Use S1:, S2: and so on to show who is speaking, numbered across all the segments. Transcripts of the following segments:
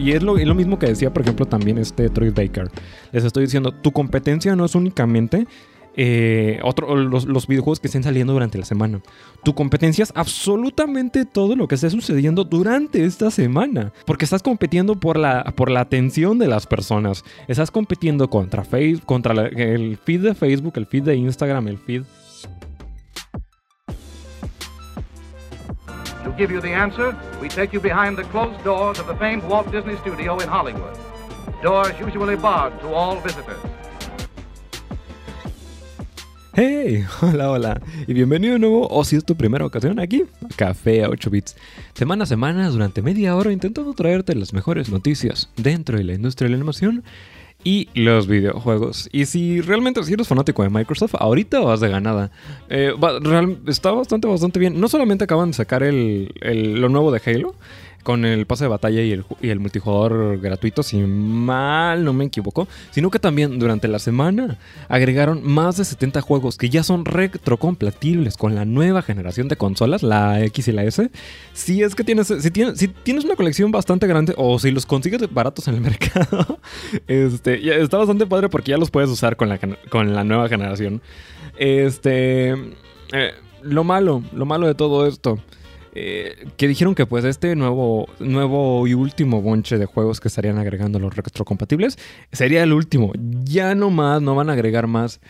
S1: Y es lo, mismo que decía, por ejemplo, también este Troy Baker. Les estoy diciendo, tu competencia no es únicamente eh, los, videojuegos que estén saliendo durante la semana. Tu competencia es absolutamente todo lo que esté sucediendo durante esta semana. Porque estás compitiendo por la, por la atención de las personas. Estás compitiendo contra, Facebook, contra el feed de Facebook, el feed de Instagram, el feed
S2: To give you the answer, we take you behind the closed doors of the famed Walt Disney Studio in Hollywood. Doors usually barred to all visitors.
S1: Hey, hola, hola, y bienvenido de nuevo, o si es tu primera ocasión aquí, Café a 8 bits. Semana a semana, durante media hora, intentando traerte las mejores noticias dentro de la industria de la animación y los videojuegos. Y si realmente eres fanático de Microsoft, ahorita vas de ganada. Eh, está bastante, bastante bien. No solamente acaban de sacar el, lo nuevo de Halo, con el pase de batalla y el, multijugador gratuito, si mal no me equivoco, sino que también durante la semana agregaron más de 70 juegos que ya son retrocompatibles con la nueva generación de consolas, la X y la S. Si es que tienes, si tienes, si tienes una colección bastante grande o si los consigues baratos en el mercado, este, está bastante padre porque ya los puedes usar con la, con la nueva generación. Este, eh, lo malo, lo malo de todo esto eh, que dijeron que pues este nuevo, nuevo y último bonche de juegos que estarían agregando los retrocompatibles sería el último. Ya no más, no van a agregar más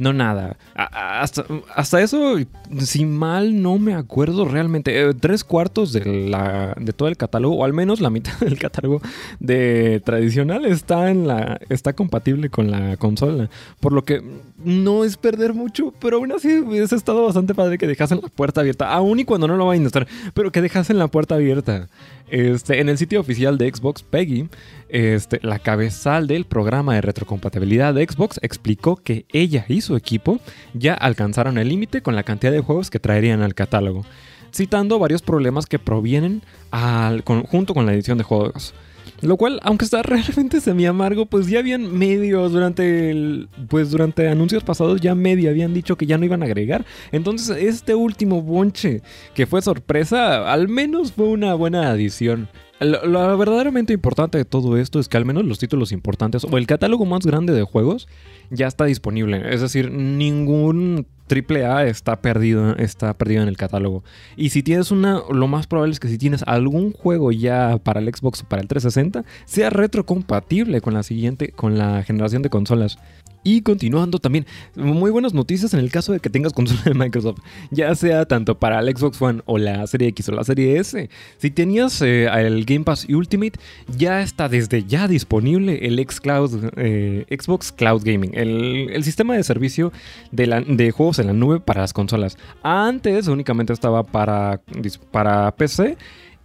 S1: no, nada. hasta, hasta, eso, si mal no me acuerdo realmente, eh, tres cuartos de, la, de todo el catálogo, o al menos la mitad del catálogo de tradicional está, en la, está compatible con la consola. Por lo que no es perder mucho, pero aún así hubiese estado bastante padre que dejasen la puerta abierta, aún y cuando no lo vayan a estar, pero que dejasen la puerta abierta. Este, en el sitio oficial de Xbox, Peggy, este, la cabezal del programa de retrocompatibilidad de Xbox explicó que ella y su equipo ya alcanzaron el límite con la cantidad de juegos que traerían al catálogo, citando varios problemas que provienen al, junto con la edición de juegos. Lo cual, aunque está realmente semi amargo, pues ya habían medios durante el, pues durante anuncios pasados ya medio habían dicho que ya no iban a agregar. Entonces, este último bonche que fue sorpresa, al menos fue una buena adición. Lo, verdaderamente importante de todo esto es que al menos los títulos importantes o el catálogo más grande de juegos ya está disponible. Es decir, ningún AAA está perdido, está perdido en el catálogo. Y si tienes una, lo más probable es que si tienes algún juego ya para el Xbox o para el 360, sea retrocompatible con la siguiente, con la generación de consolas. Y continuando también, muy buenas noticias en el caso de que tengas consola de Microsoft, ya sea tanto para el Xbox One o la Serie X o la Serie S. Si tenías eh, el Game Pass Ultimate, ya está desde ya disponible el eh, Xbox Cloud Gaming, el, sistema de servicio de, de, juegos en la nube para las consolas. Antes únicamente estaba para, para PC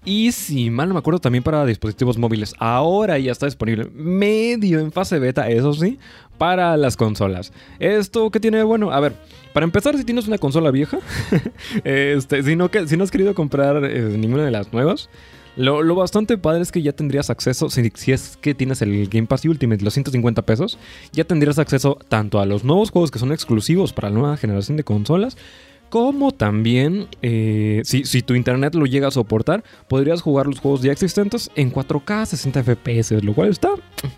S1: y si mal no me acuerdo, también para dispositivos móviles. Ahora ya está disponible medio en fase beta, eso sí, para las consolas. ¿Esto qué tiene de bueno? A ver, para empezar, si tienes una consola vieja, este, si, no, si no has querido comprar eh, ninguna de las nuevas, lo, bastante padre es que ya tendrías acceso, si, si, es que tienes el Game Pass Ultimate, los 150 pesos, ya tendrías acceso tanto a los nuevos juegos que son exclusivos para la nueva generación de consolas, como también, eh, si, tu internet lo llega a soportar, podrías jugar los juegos ya existentes en 4K 60 FPS, lo cual está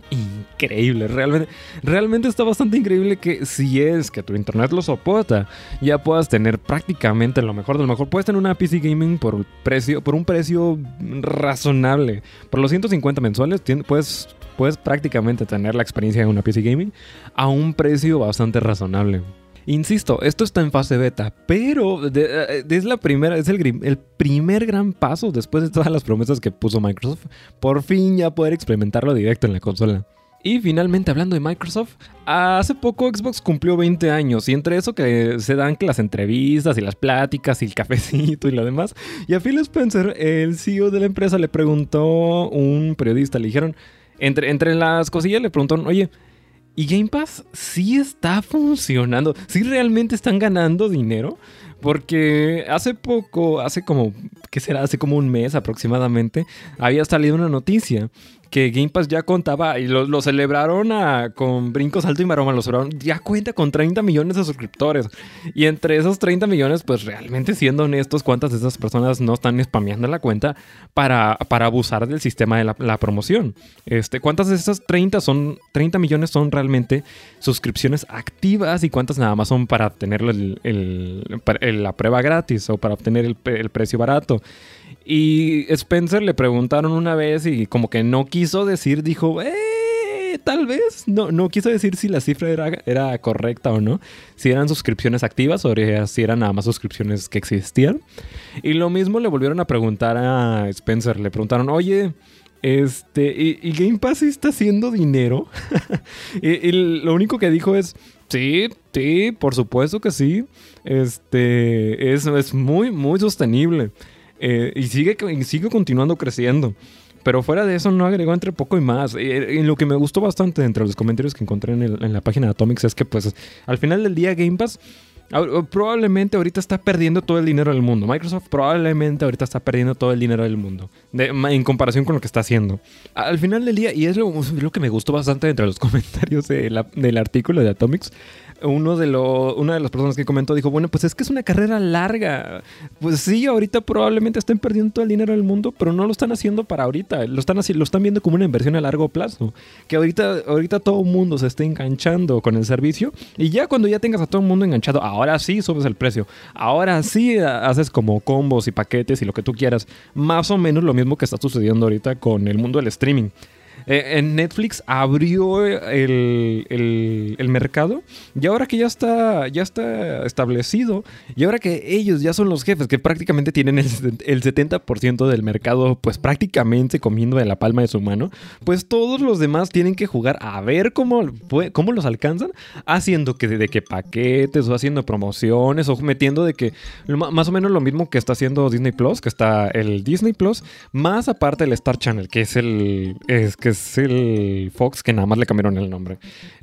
S1: increíble. Realmente, realmente está bastante increíble que si es que tu internet lo soporta, ya puedas tener prácticamente lo mejor de lo mejor. Puedes tener una PC Gaming por, precio, por un precio razonable. Por los 150 mensuales puedes, puedes prácticamente tener la experiencia de una PC Gaming a un precio bastante razonable. Insisto, esto está en fase beta, pero eh, es la primera, es el, primer gran paso después de todas las promesas que puso Microsoft. Por fin ya poder experimentarlo directo en la consola. Y finalmente hablando de Microsoft, hace poco Xbox cumplió 20 años y entre eso que se dan que las entrevistas y las pláticas y el cafecito y lo demás, y a Phil Spencer, el CEO de la empresa, le preguntó un periodista, le dijeron, entre, entre las cosillas le preguntaron, oye, y Game Pass sí está funcionando. Sí realmente están ganando dinero. Porque hace poco, hace como, ¿qué será? Hace como un mes aproximadamente, había salido una noticia que Game Pass ya contaba y lo, celebraron con brincos alto y maroma, lo celebraron, ya cuenta con 30 millones de suscriptores. Y entre esos 30 millones, pues realmente siendo honestos, ¿cuántas de esas personas no están spameando la cuenta para, para abusar del sistema de la, promoción? Este, ¿Cuántas de esas 30 son 30 millones son realmente suscripciones activas y cuántas nada más son para obtener la prueba gratis o para obtener el precio barato? Y Spencer le preguntaron una vez y como que no quiso decir, dijo, eh, tal vez. No, no quiso decir si la cifra era, era correcta o no. Si eran suscripciones activas o si eran nada más suscripciones que existían. Y lo mismo le volvieron a preguntar a Spencer. Le preguntaron, oye, este, ¿y, Game Pass está haciendo dinero? y, lo único que dijo es, sí, sí, por supuesto que sí. Este, es, es muy, muy sostenible. Eh, y sigue, sigue continuando creciendo. Pero fuera de eso no agregó entre poco y más. Y, lo que me gustó bastante entre los comentarios que encontré en, la página de Atomics es que pues al final del día Game Pass probablemente ahorita está perdiendo todo el dinero del mundo. Microsoft probablemente ahorita está perdiendo todo el dinero del mundo en comparación con lo que está haciendo. Al final del día, y es lo, lo que me gustó bastante entre los comentarios del artículo de Atomics, uno de una de las personas que comentó dijo, bueno, pues es que es una carrera larga. Pues sí, ahorita probablemente estén perdiendo todo el dinero del mundo, pero no lo están haciendo para ahorita. Lo están, lo están viendo como una inversión a largo plazo. Que ahorita, ahorita todo el mundo se esté enganchando con el servicio y ya cuando ya tengas a todo el mundo enganchado, ahora sí subes el precio. Ahora sí haces como combos y paquetes y lo que tú quieras. Más o menos lo mismo que está sucediendo ahorita con el mundo del streaming. Eh, en Netflix abrió el, mercado y ahora que ya está, ya está establecido y ahora que ellos ya son los jefes que prácticamente tienen el, 70% del mercado pues prácticamente comiendo de la palma de su mano, pues todos los demás tienen que jugar a ver cómo, cómo los alcanzan haciendo que de que paquetes o haciendo promociones o metiendo de que más o menos lo mismo que está haciendo Disney Plus, que está el Disney Plus, más aparte el Star Channel, que es el es, que el Fox, que nada más le cambiaron el nombre.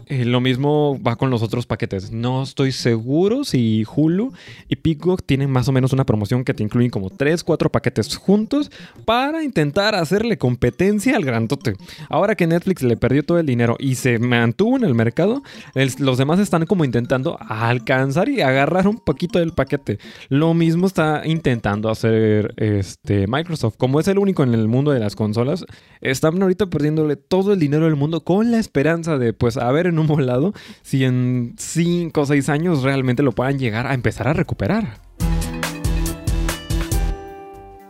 S1: Eh, lo mismo va con los otros paquetes. No estoy seguro si Hulu y Peacock tienen más o menos una promoción que te incluyen como 3, 4 paquetes juntos para intentar hacerle competencia al grandote. Ahora que Netflix le perdió todo el dinero y se mantuvo en el mercado, los demás están como intentando alcanzar y agarrar un poquito del paquete. Lo mismo está intentando hacer este Microsoft. Como es el único en el mundo de las consolas, están ahorita todo el dinero del mundo con la esperanza de pues a ver en un volado si en 5 o 6 años realmente lo puedan llegar a empezar a recuperar.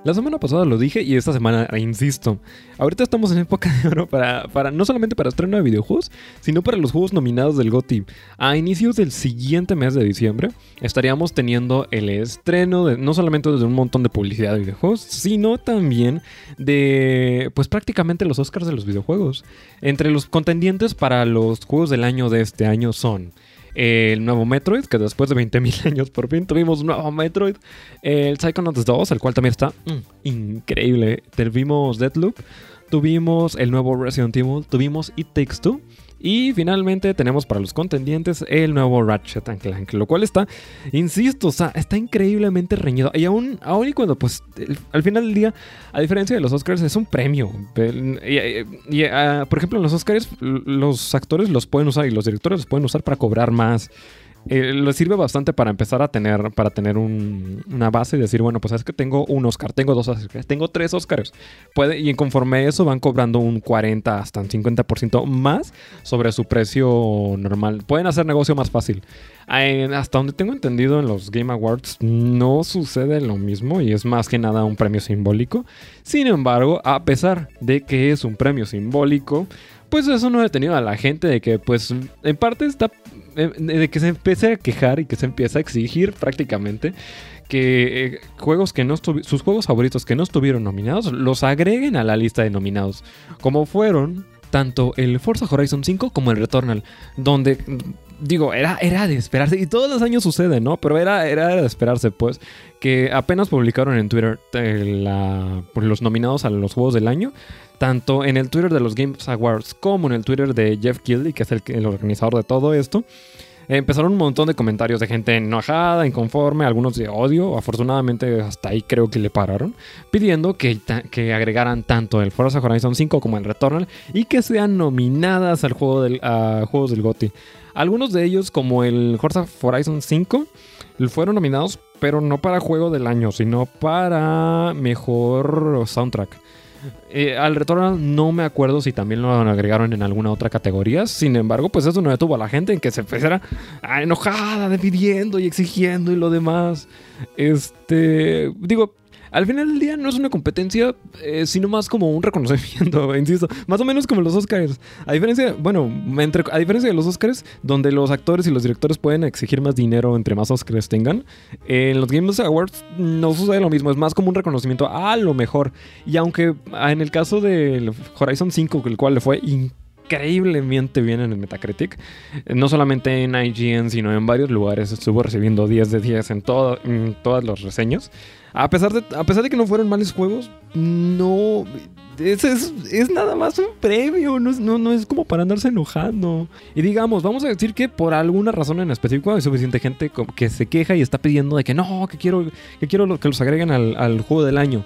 S1: La semana pasada lo dije y esta semana insisto. Ahorita estamos en época de oro para, para no solamente para estreno de videojuegos, sino para los juegos nominados del GOTY. A inicios del siguiente mes de diciembre estaríamos teniendo el estreno no solamente de un montón de publicidad de videojuegos, sino también de pues prácticamente los Oscars de los videojuegos. Entre los contendientes para los juegos del año de este año son el nuevo Metroid, que después de 20.000 años por fin tuvimos un nuevo Metroid, el Psychonauts 2, el cual también está mm, increíble, tuvimos Deadloop, tuvimos el nuevo Resident Evil, tuvimos It Takes Two, y finalmente tenemos para los contendientes el nuevo Ratchet Clank, lo cual está, insisto, o sea, está increíblemente reñido. Y aún, aún y cuando, pues, al final del día, a diferencia de los Oscars, es un premio. Ah, por ejemplo, en los Oscars, los actores los pueden usar y los directores los pueden usar para cobrar más. Eh, le sirve bastante para empezar a tener, para tener una base y decir, bueno, pues es que tengo un Oscar, tengo dos Oscars, tengo tres Oscars. Puede, y conforme eso van cobrando un 40 hasta un 50% más sobre su precio normal. Pueden hacer negocio más fácil. hasta donde tengo entendido en los Game Awards no sucede lo mismo y es más que nada un premio simbólico. Sin embargo, a pesar de que es un premio simbólico, pues eso no ha detenido a la gente de que pues en parte está eh, de que se empiece a quejar y que se empiece a exigir prácticamente que eh, juegos que no sus juegos favoritos que no estuvieron nominados los agreguen a la lista de nominados, como fueron tanto el Forza Horizon 5 como el Returnal, donde digo, era, era de esperarse, y todos los años sucede, ¿no? Pero era, era de esperarse, pues, que apenas publicaron en Twitter eh, los nominados a los juegos del año, tanto en el Twitter de los Games Awards como en el Twitter de Jeff Keighley, que es el, organizador de todo esto, empezaron un montón de comentarios de gente enojada, inconforme, algunos de odio. Afortunadamente hasta ahí creo que le pararon, pidiendo que, que agregaran tanto el Forza Horizon 5 como el Returnal y que sean nominadas al juego del, a Juegos del GOTY. Algunos de ellos, como el Forza Horizon 5, fueron nominados, pero no para juego del año, sino para mejor soundtrack. Eh, al retorno no me acuerdo si también lo agregaron en alguna otra categoría. Sin embargo, pues eso no detuvo a la gente en que se empezara a enojada, pidiendo y exigiendo y lo demás. Este, digo, al final del día no es una competencia, eh, sino más como un reconocimiento, insisto. Más o menos como los Oscars. A diferencia, bueno, a diferencia de los Oscars, donde los actores y los directores pueden exigir más dinero entre más Oscars tengan, en los Games Awards no sucede lo mismo. Es más como un reconocimiento a lo mejor. Y aunque ah, en el caso del Horizon 5, el cual le fue increíblemente bien en el Metacritic. No solamente en IGN, sino en varios lugares. Estuvo recibiendo 10 de 10 en, todo, en todas las reseñas. A pesar de, a pesar de que no fueron malos juegos, no. Es, es, nada más un premio, no es, no, es como para andarse enojando. Y digamos, vamos a decir que por alguna razón en específico hay suficiente gente que se queja y está pidiendo de que no, que quiero que, quiero que los agreguen al, al juego del año.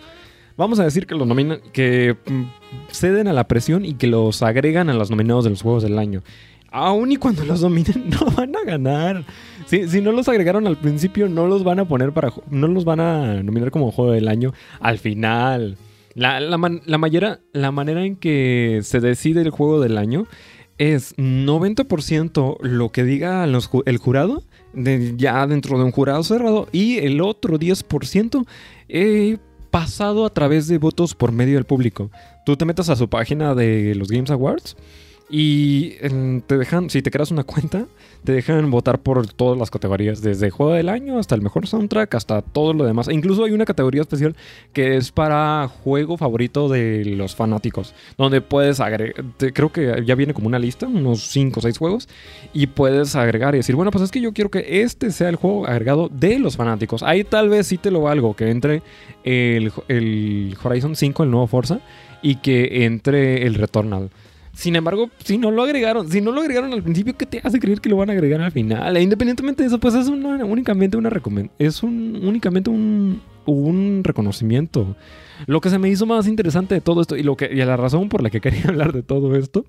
S1: Vamos a decir que los nominan, que mm, ceden a la presión y que los agregan a los nominados de los juegos del año. Aún y cuando los dominen, no van a ganar. Si, no los agregaron al principio, no los van a poner para. No los van a nominar como juego del año al final. La, la, manera, la manera en que se decide el juego del año es 90% lo que diga el jurado, ya dentro de un jurado cerrado, y el otro 10% eh, pasado a través de votos por medio del público. Tú te metas a su página de los Games Awards y te dejan, si te creas una cuenta, te dejan votar por todas las categorías, desde juego del año hasta el mejor soundtrack, hasta todo lo demás. E incluso hay una categoría especial que es para juego favorito de los fanáticos, donde puedes agregar, creo que ya viene como una lista, unos 5 o 6 juegos, y puedes agregar y decir, bueno, pues es que yo quiero que este sea el juego agregado de los fanáticos. Ahí tal vez sí te lo valgo, que entre el, el Horizon 5, el nuevo Forza, y que entre el Returnal. Sin embargo, si no lo agregaron, si no lo agregaron al principio, ¿qué te hace creer que lo van a agregar al final? E independientemente de eso, pues es únicamente una es un, únicamente un, un reconocimiento. Lo que se me hizo más interesante de todo esto y, lo que, y la razón por la que quería hablar de todo esto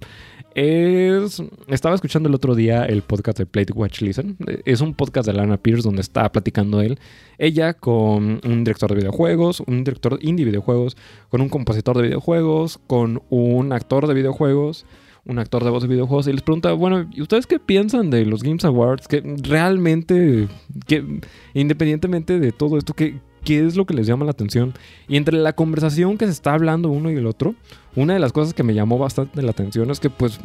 S1: es... Estaba escuchando el otro día el podcast de Play Watch Listen. Es un podcast de Lana Pierce donde está platicando él, ella con un director de videojuegos, un director indie videojuegos, con un compositor de videojuegos, con un actor de videojuegos un actor de voz de videojuegos y les pregunta, bueno, ¿y ustedes qué piensan de los Games Awards? Que realmente, que independientemente de todo esto, ¿qué, qué es lo que les llama la atención. Y entre la conversación que se está hablando uno y el otro, una de las cosas que me llamó bastante la atención es que pues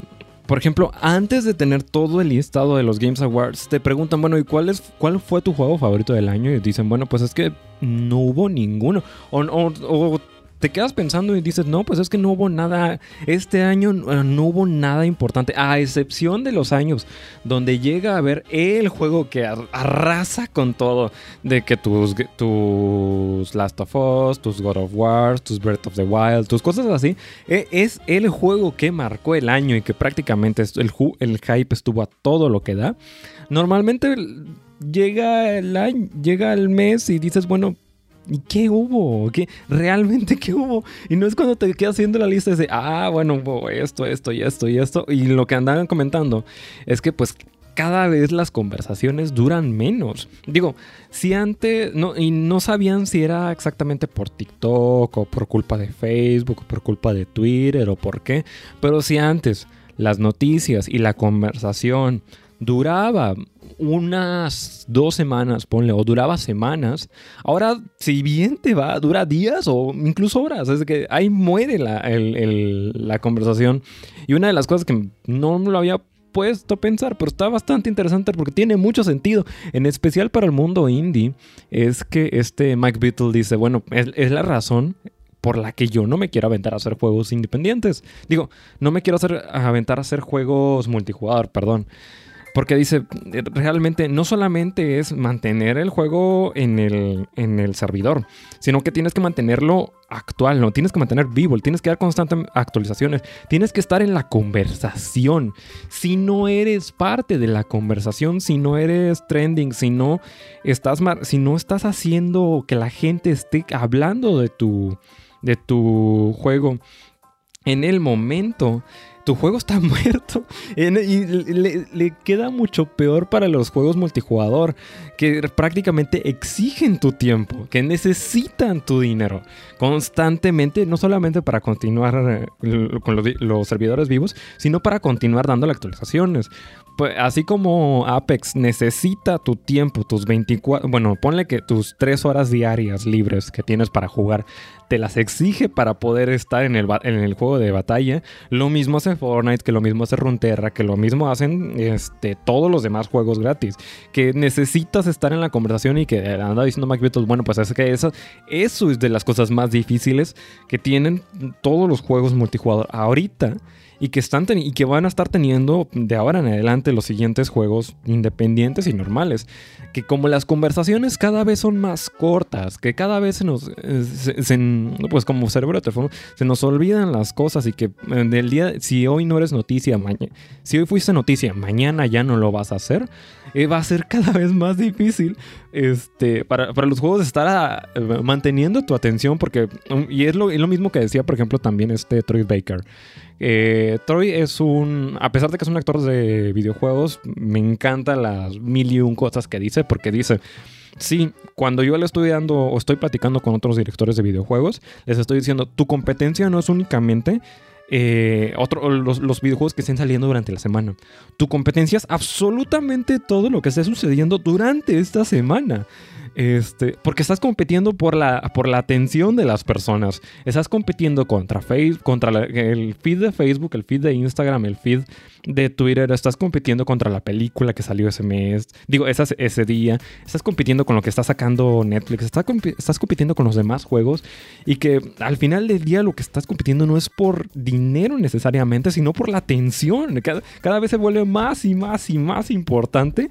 S1: por ejemplo, antes de tener todo el listado de los Games Awards, te preguntan, bueno, ¿y cuál, es, cuál fue tu juego favorito del año? Y dicen, bueno, pues es que no hubo ninguno. O, o, o te quedas pensando y dices, no, pues es que no hubo nada, este año eh, no hubo nada importante, a excepción de los años donde llega a ver el juego que arrasa con todo, de que tus, tus Last of Us, tus God of War, tus Breath of the Wild, tus cosas así, e, es el juego que marcó el año y que prácticamente el, el hype estuvo a todo lo que da. Normalmente llega el año, llega el mes y dices, bueno, ¿Y qué hubo? ¿Qué, ¿Realmente qué hubo? Y no es cuando te quedas haciendo la lista de, ah, bueno, hubo esto, esto y esto y esto. Y lo que andaban comentando es que pues cada vez las conversaciones duran menos. Digo, si antes no, y no sabían si era exactamente por TikTok o por culpa de Facebook o por culpa de Twitter o por qué, pero si antes las noticias y la conversación duraba unas dos semanas, ponle, o duraba semanas. Ahora, si bien te va, dura días o incluso horas. Es que ahí muere la, la conversación. Y una de las cosas que no lo había puesto a pensar, pero está bastante interesante porque tiene mucho sentido, en especial para el mundo indie, es que este Mike Beatle dice, bueno, es, es la razón por la que yo no me quiero aventar a hacer juegos independientes. Digo, no me quiero hacer, aventar a hacer juegos multijugador, perdón. Porque dice, realmente no solamente es mantener el juego en el, en el servidor, sino que tienes que mantenerlo actual, no tienes que mantener vivo, tienes que dar constantes actualizaciones, tienes que estar en la conversación. Si no eres parte de la conversación, si no eres trending, si no estás, si no estás haciendo que la gente esté hablando de tu, de tu juego en el momento, tu juego está muerto. Y le, queda mucho peor para los juegos multijugador, que prácticamente exigen tu tiempo, que necesitan tu dinero constantemente, no solamente para continuar eh, con los, servidores vivos, sino para continuar dando actualizaciones. Pues, así como Apex necesita tu tiempo, tus 24, bueno, ponle que tus 3 horas diarias libres que tienes para jugar, te las exige para poder estar en el, juego de batalla. Lo mismo hace Fortnite, que lo mismo hace Runeterra, que lo mismo hacen este, todos los demás juegos gratis. Que necesitas estar en la conversación y que anda diciendo Mike bueno, pues es que eso, eso es de las cosas más difíciles que tienen todos los juegos multijugador. Ahorita y que, están y que van a estar teniendo de ahora en adelante los siguientes juegos independientes y normales. Que como las conversaciones cada vez son más cortas, que cada vez se nos, eh, pues como cerebro se nos olvidan las cosas y que del día, si hoy no eres noticia, si hoy fuiste noticia, mañana ya no lo vas a hacer, eh, va a ser cada vez más difícil este, para, los juegos estar ah, manteniendo tu atención porque, um, y es lo, es lo mismo que decía, por ejemplo, también este Troy Baker. Eh, Troy es un, a pesar de que es un actor de videojuegos, me encanta las mil y un cosas que dice, porque dice, sí, cuando yo le estoy dando o estoy platicando con otros directores de videojuegos, les estoy diciendo, tu competencia no es únicamente eh, los, los, videojuegos que estén saliendo durante la semana. Tu competencia es absolutamente todo lo que esté sucediendo durante esta semana. Este, porque estás compitiendo por la, por la atención de las personas. Estás compitiendo contra, Facebook, contra el feed de Facebook, el feed de Instagram, el feed de Twitter. Estás compitiendo contra la película que salió ese mes. Digo, ese día. Estás compitiendo con lo que está sacando Netflix. Estás, estás compitiendo con los demás juegos. Y que al final del día lo que estás compitiendo no es por dinero necesariamente, sino por la atención. Cada, cada vez se vuelve más y más y más importante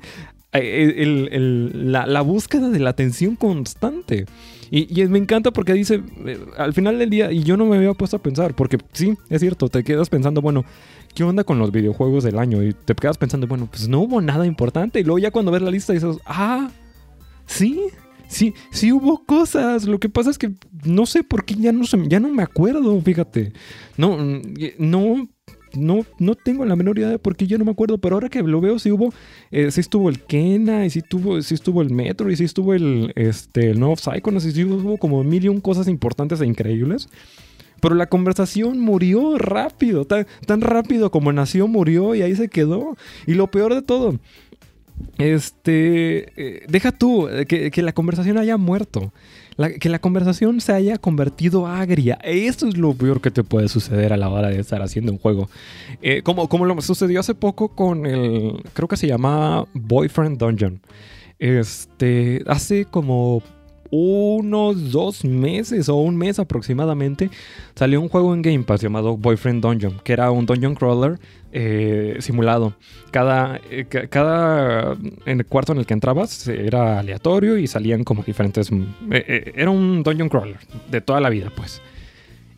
S1: la, búsqueda de la atención constante. Y, me encanta porque dice, eh, al final del día, y yo no me había puesto a pensar, porque sí, es cierto, te quedas pensando, bueno, ¿qué onda con los videojuegos del año? Y te quedas pensando, bueno, pues no hubo nada importante. Y luego ya cuando ves la lista dices, ah, sí, sí, sí hubo cosas. Lo que pasa es que no sé por qué ya no, ya no me acuerdo, fíjate. No, no no, no tengo la menor idea de por qué yo no me acuerdo, pero ahora que lo veo, sí hubo, eh, sí estuvo el Kena, y sí, tuvo, sí estuvo el Metro, y sí estuvo el, este, el nuevo Psychonauts, y sí hubo como mil y un cosas importantes e increíbles. Pero la conversación murió rápido, tan, tan rápido como nació, murió y ahí se quedó. Y lo peor de todo, este, eh, deja tú eh, que, que, la conversación haya muerto que la conversación se haya convertido agria. Eso es lo peor que te puede suceder a la hora de estar haciendo un juego. Eh, como, como lo sucedió hace poco con el, creo que se llama Boyfriend Dungeon. Este, hace como unos dos meses o un mes aproximadamente salió un juego en Game Pass llamado Boyfriend Dungeon, que era un dungeon crawler eh, simulado. Cada, eh, cada en el cuarto en el que entrabas era aleatorio y salían como diferentes... Eh, era un dungeon crawler de toda la vida, pues.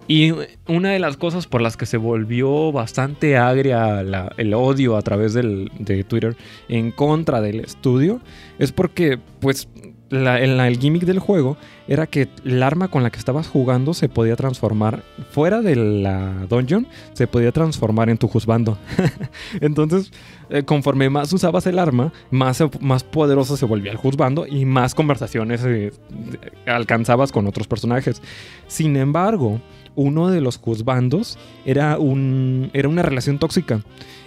S1: Y una de las cosas por las que se volvió bastante agria el odio a través del, de Twitter en contra del estudio es porque, pues, el gimmick del juego era que el arma con la que estabas jugando se podía transformar fuera de la dungeon, se podía transformar en tu juzbando. Entonces, eh, conforme más usabas el arma, más, más poderoso se volvía el juzbando y más conversaciones eh, alcanzabas con otros personajes. Sin embargo, uno de los juzbandos era, un, era una relación tóxica.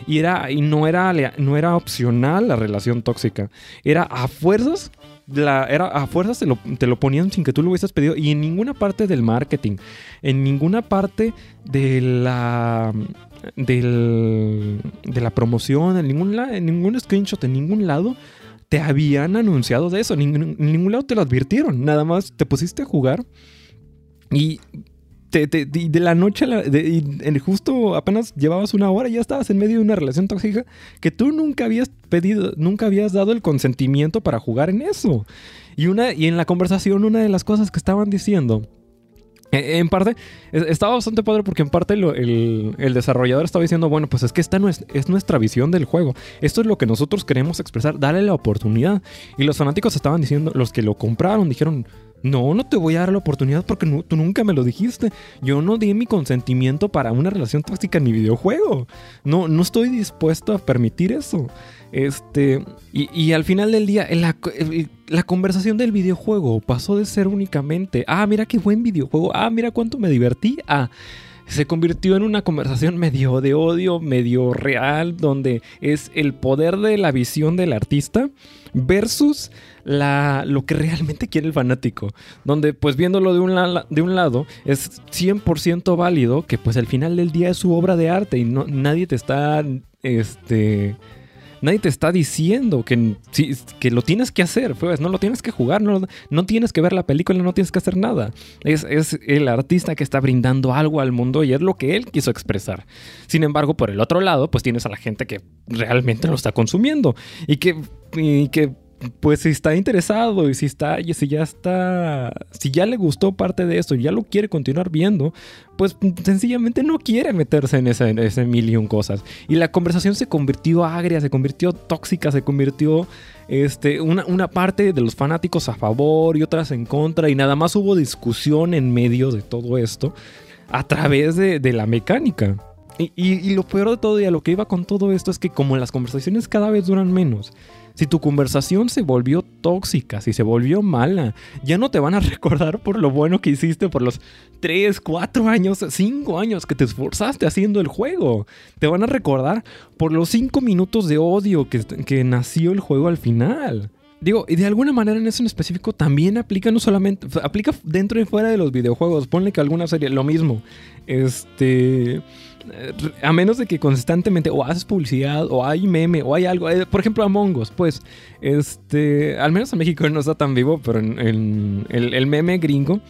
S1: Y, era, y no, era, no era opcional la relación tóxica. Era a fuerzas era a fuerzas te lo, te lo, ponían sin que tú lo hubieses pedido. Y en ninguna parte del marketing, en ninguna parte de la del, de la promoción, en ningún, en ningún screenshot, en ningún lado te habían anunciado de eso, en ningún lado te lo advirtieron, nada más te pusiste a jugar y de la noche a la, y justo apenas llevabas una hora y ya estabas en medio de una relación tóxica que tú nunca habías pedido, nunca habías dado el consentimiento para jugar en eso. Y, una, y en la conversación una de las cosas que estaban diciendo en parte, estaba bastante padre porque en parte el, desarrollador estaba diciendo, bueno, pues es que esta es, nuestra visión del juego. Esto es lo que nosotros queremos expresar, dale la oportunidad. Y los fanáticos estaban diciendo, los que lo compraron, dijeron, no, no te voy a dar la oportunidad porque tú nunca me lo dijiste. Yo no di mi consentimiento para una relación tóxica en mi videojuego. No, no estoy dispuesto a permitir eso. Este, y, al final del día, la, la, conversación del videojuego pasó de ser únicamente, ah, mira qué buen videojuego, ah, mira cuánto me divertí, ah se convirtió en una conversación medio de odio, medio real, donde es el poder de la visión del artista versus la, lo que realmente quiere el fanático. Donde pues viéndolo de un, de un lado es 100% válido que pues al final del día es su obra de arte y no, nadie te está este, Nadie te está diciendo que, que lo tienes que hacer, pues, no lo tienes que jugar, no, no tienes que ver la película, no tienes que hacer nada. Es, es, el artista que está brindando algo al mundo y es lo que él quiso expresar. Sin embargo, por el otro lado, pues tienes a la gente que realmente lo está consumiendo y que, y que pues si está interesado y si está si ya está si ya le gustó parte de esto y ya lo quiere continuar viendo pues sencillamente no quiere meterse en ese, en ese mil y cosas. Y la conversación se convirtió agria se convirtió tóxica se convirtió este una, una parte de los fanáticos a favor y otras en contra y nada más hubo discusión en medio de todo esto a través de, de la mecánica. Y, y, lo peor de todo y a lo que iba con todo esto es que como las conversaciones cada vez duran menos si tu conversación se volvió tóxica, si se volvió mala, ya no te van a recordar por lo bueno que hiciste por los 3, 4 años, 5 años que te esforzaste haciendo el juego. Te van a recordar por los 5 minutos de odio que, que nació el juego al final. Digo, y de alguna manera en eso en específico también aplica no solamente, aplica dentro y fuera de los videojuegos. Ponle que alguna serie, lo mismo. Este a menos de que constantemente o haces publicidad o hay meme o hay algo, eh, por ejemplo Among Us, pues, este, al menos en México no está tan vivo, pero en, el, meme gringo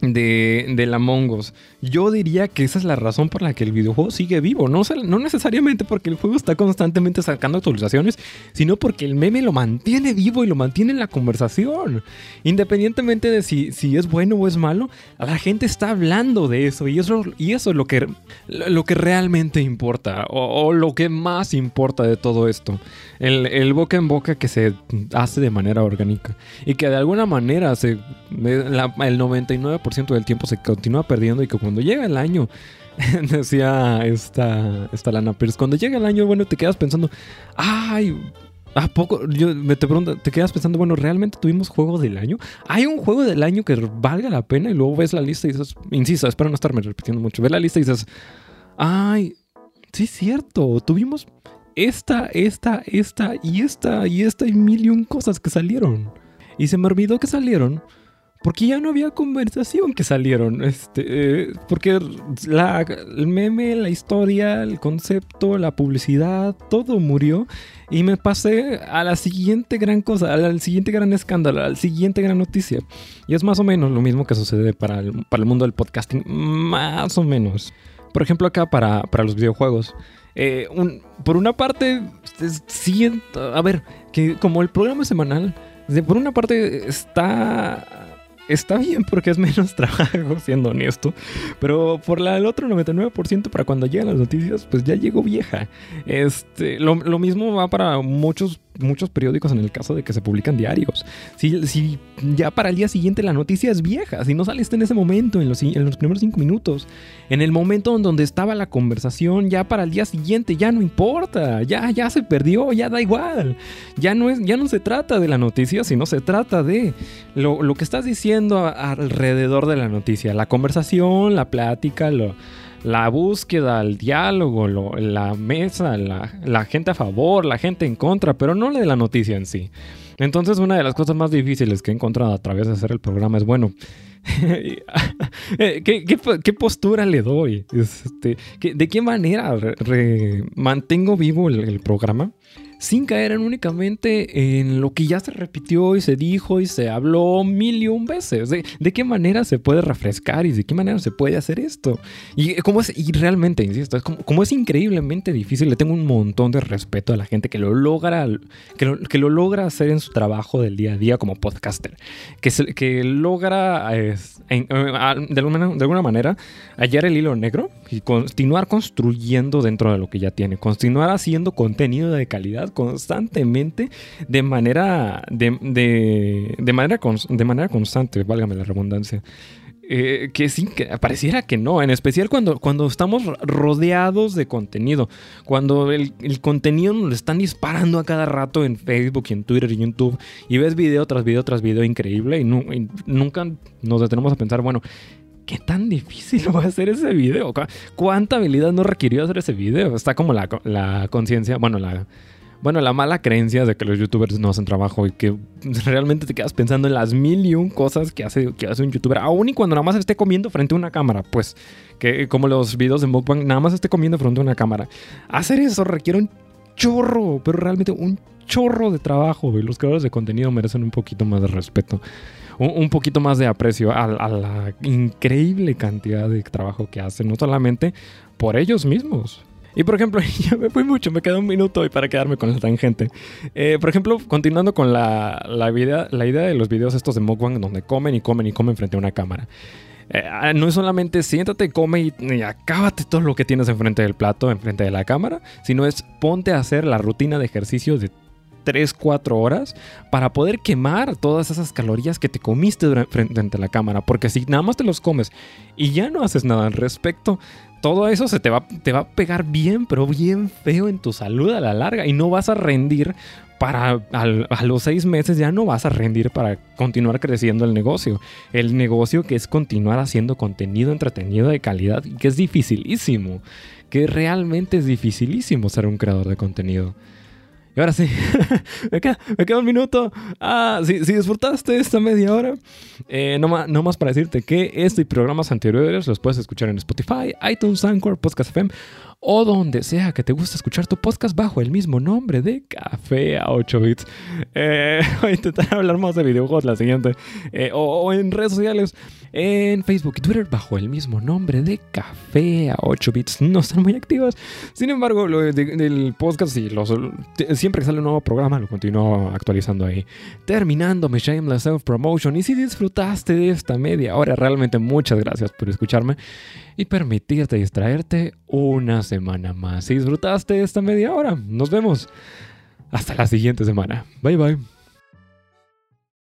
S1: de, de la Mongos. Yo diría que esa es la razón por la que el videojuego sigue vivo. No, no necesariamente porque el juego está constantemente sacando actualizaciones, sino porque el meme lo mantiene vivo y lo mantiene en la conversación. Independientemente de si, si es bueno o es malo, la gente está hablando de eso y eso, y eso es lo que, lo que realmente importa o, lo que más importa de todo esto. El, boca en boca que se hace de manera orgánica y que de alguna manera se, el 99% del tiempo se continúa perdiendo y que cuando llega el año, decía esta, esta Lana Pierce, cuando llega el año, bueno, te quedas pensando, ay, ¿A poco? Yo te pregunto, te quedas pensando, bueno, ¿realmente tuvimos juego del año? ¿Hay un juego del año que valga la pena? Y luego ves la lista y dices, insisto, espero no estarme repitiendo mucho, ves la lista y dices, ay, sí es cierto, tuvimos esta, esta, esta y esta y esta y mil y un cosas que salieron. Y se me olvidó que salieron porque ya no había conversación que salieron. Este, eh, porque la, el meme, la historia, el concepto, la publicidad, todo murió. Y me pasé a la siguiente gran cosa, al siguiente gran escándalo, a la siguiente gran noticia. Y es más o menos lo mismo que sucede para el, para el mundo del podcasting. Más o menos. Por ejemplo, acá para, para los videojuegos. Eh, por una parte, siento. A ver, que como el programa semanal. por una parte está está bien porque es menos trabajo, siendo honesto. Pero por la, el otro 99% para cuando llegan las noticias, pues ya llegó vieja. Este, lo, lo mismo va para muchos muchos periódicos en el caso de que se publican diarios. Si, si ya para el día siguiente la noticia es vieja, si no saliste en ese momento, en los, primeros cinco minutos, en el momento en donde estaba la conversación, ya para el día siguiente ya no importa, ya, ya se perdió, ya da igual. Ya no, es, ya no se trata de la noticia, sino se trata de lo, lo que estás diciendo alrededor de la noticia, la conversación, la plática, lo la búsqueda, el diálogo, la mesa, la, gente a favor, la gente en contra, pero no de la noticia en sí. Entonces una de las cosas más difíciles que he encontrado a través de hacer el programa es, bueno, ¿Qué, postura le doy? Este, ¿De qué manera mantengo vivo el, programa? Sin caer en únicamente en lo que ya se repitió y se dijo y se habló mil y un veces. ¿De, de qué manera se puede refrescar y de qué manera se puede hacer esto? Y, como es, y realmente, insisto, es como, como, es increíblemente difícil, le tengo un montón de respeto a la gente que lo logra, que lo, que lo logra hacer en su trabajo del día a día como podcaster, que, se, que logra es, en, de, alguna, de alguna manera hallar el hilo negro y continuar construyendo dentro de lo que ya tiene, continuar haciendo contenido de calidad constantemente de manera de, de, de manera de manera constante, válgame la redundancia. Eh, que sí, que pareciera que no, en especial cuando, cuando estamos rodeados de contenido, cuando el, el, contenido nos lo están disparando a cada rato en Facebook en Twitter y YouTube y ves video tras video tras video increíble y, no, y nunca nos detenemos a pensar, bueno, ¿qué tan difícil va a ser ese video? ¿Cuánta habilidad no requirió hacer ese video? Está como la, la conciencia, bueno, la bueno, la mala creencia de que los youtubers no hacen trabajo y que realmente te quedas pensando en las mil y un cosas que hace, que hace un youtuber, aún y cuando nada más esté comiendo frente a una cámara, pues, que como los videos de Mukbang, nada más esté comiendo frente a una cámara. Hacer eso requiere un chorro, pero realmente un chorro de trabajo y los creadores de contenido merecen un poquito más de respeto. Un, poquito más de aprecio a la increíble cantidad de trabajo que hacen, no solamente por ellos mismos, y por ejemplo, ya me fui mucho, me queda un minuto y para quedarme con la tangente. Eh, por ejemplo, continuando con la, la, idea, la idea de los videos estos de Mukbang donde comen y comen y comen frente a una cámara. Eh, no es solamente siéntate, come y, y, acábate todo lo que tienes enfrente del plato, enfrente de la cámara, sino es ponte a hacer la rutina de ejercicio de 3, 4 horas para poder quemar todas esas calorías que te comiste frente a la cámara. Porque si nada más te los comes y ya no haces nada al respecto, todo eso se te va, te va a pegar bien, pero bien feo en tu salud a la larga y no vas a rendir para a los seis meses ya no vas a rendir para continuar creciendo el negocio. El negocio que es continuar haciendo contenido entretenido de calidad y que es dificilísimo, que realmente es dificilísimo ser un creador de contenido. Y ahora sí, me, queda, un minuto. Ah, si, disfrutaste esta media hora, eh, no, más para decirte que este y programas anteriores los puedes escuchar en Spotify, iTunes, Anchor, Podcast FM o donde sea que te guste escuchar tu podcast bajo el mismo nombre de Café a 8 bits. Eh, voy a intentar hablar más de videojuegos la siguiente. Eh, o, en redes sociales, en Facebook y Twitter bajo el mismo nombre de Café a 8 bits. No están muy activos. Sin embargo, lo del podcast y los, siempre que sale un nuevo programa lo continúo actualizando ahí. Terminando mi Shameless Self Promotion. Y si disfrutaste de esta media hora, realmente muchas gracias por escucharme y permitirte distraerte una semana más. Si disfrutaste esta media hora, nos vemos hasta la siguiente semana. Bye bye.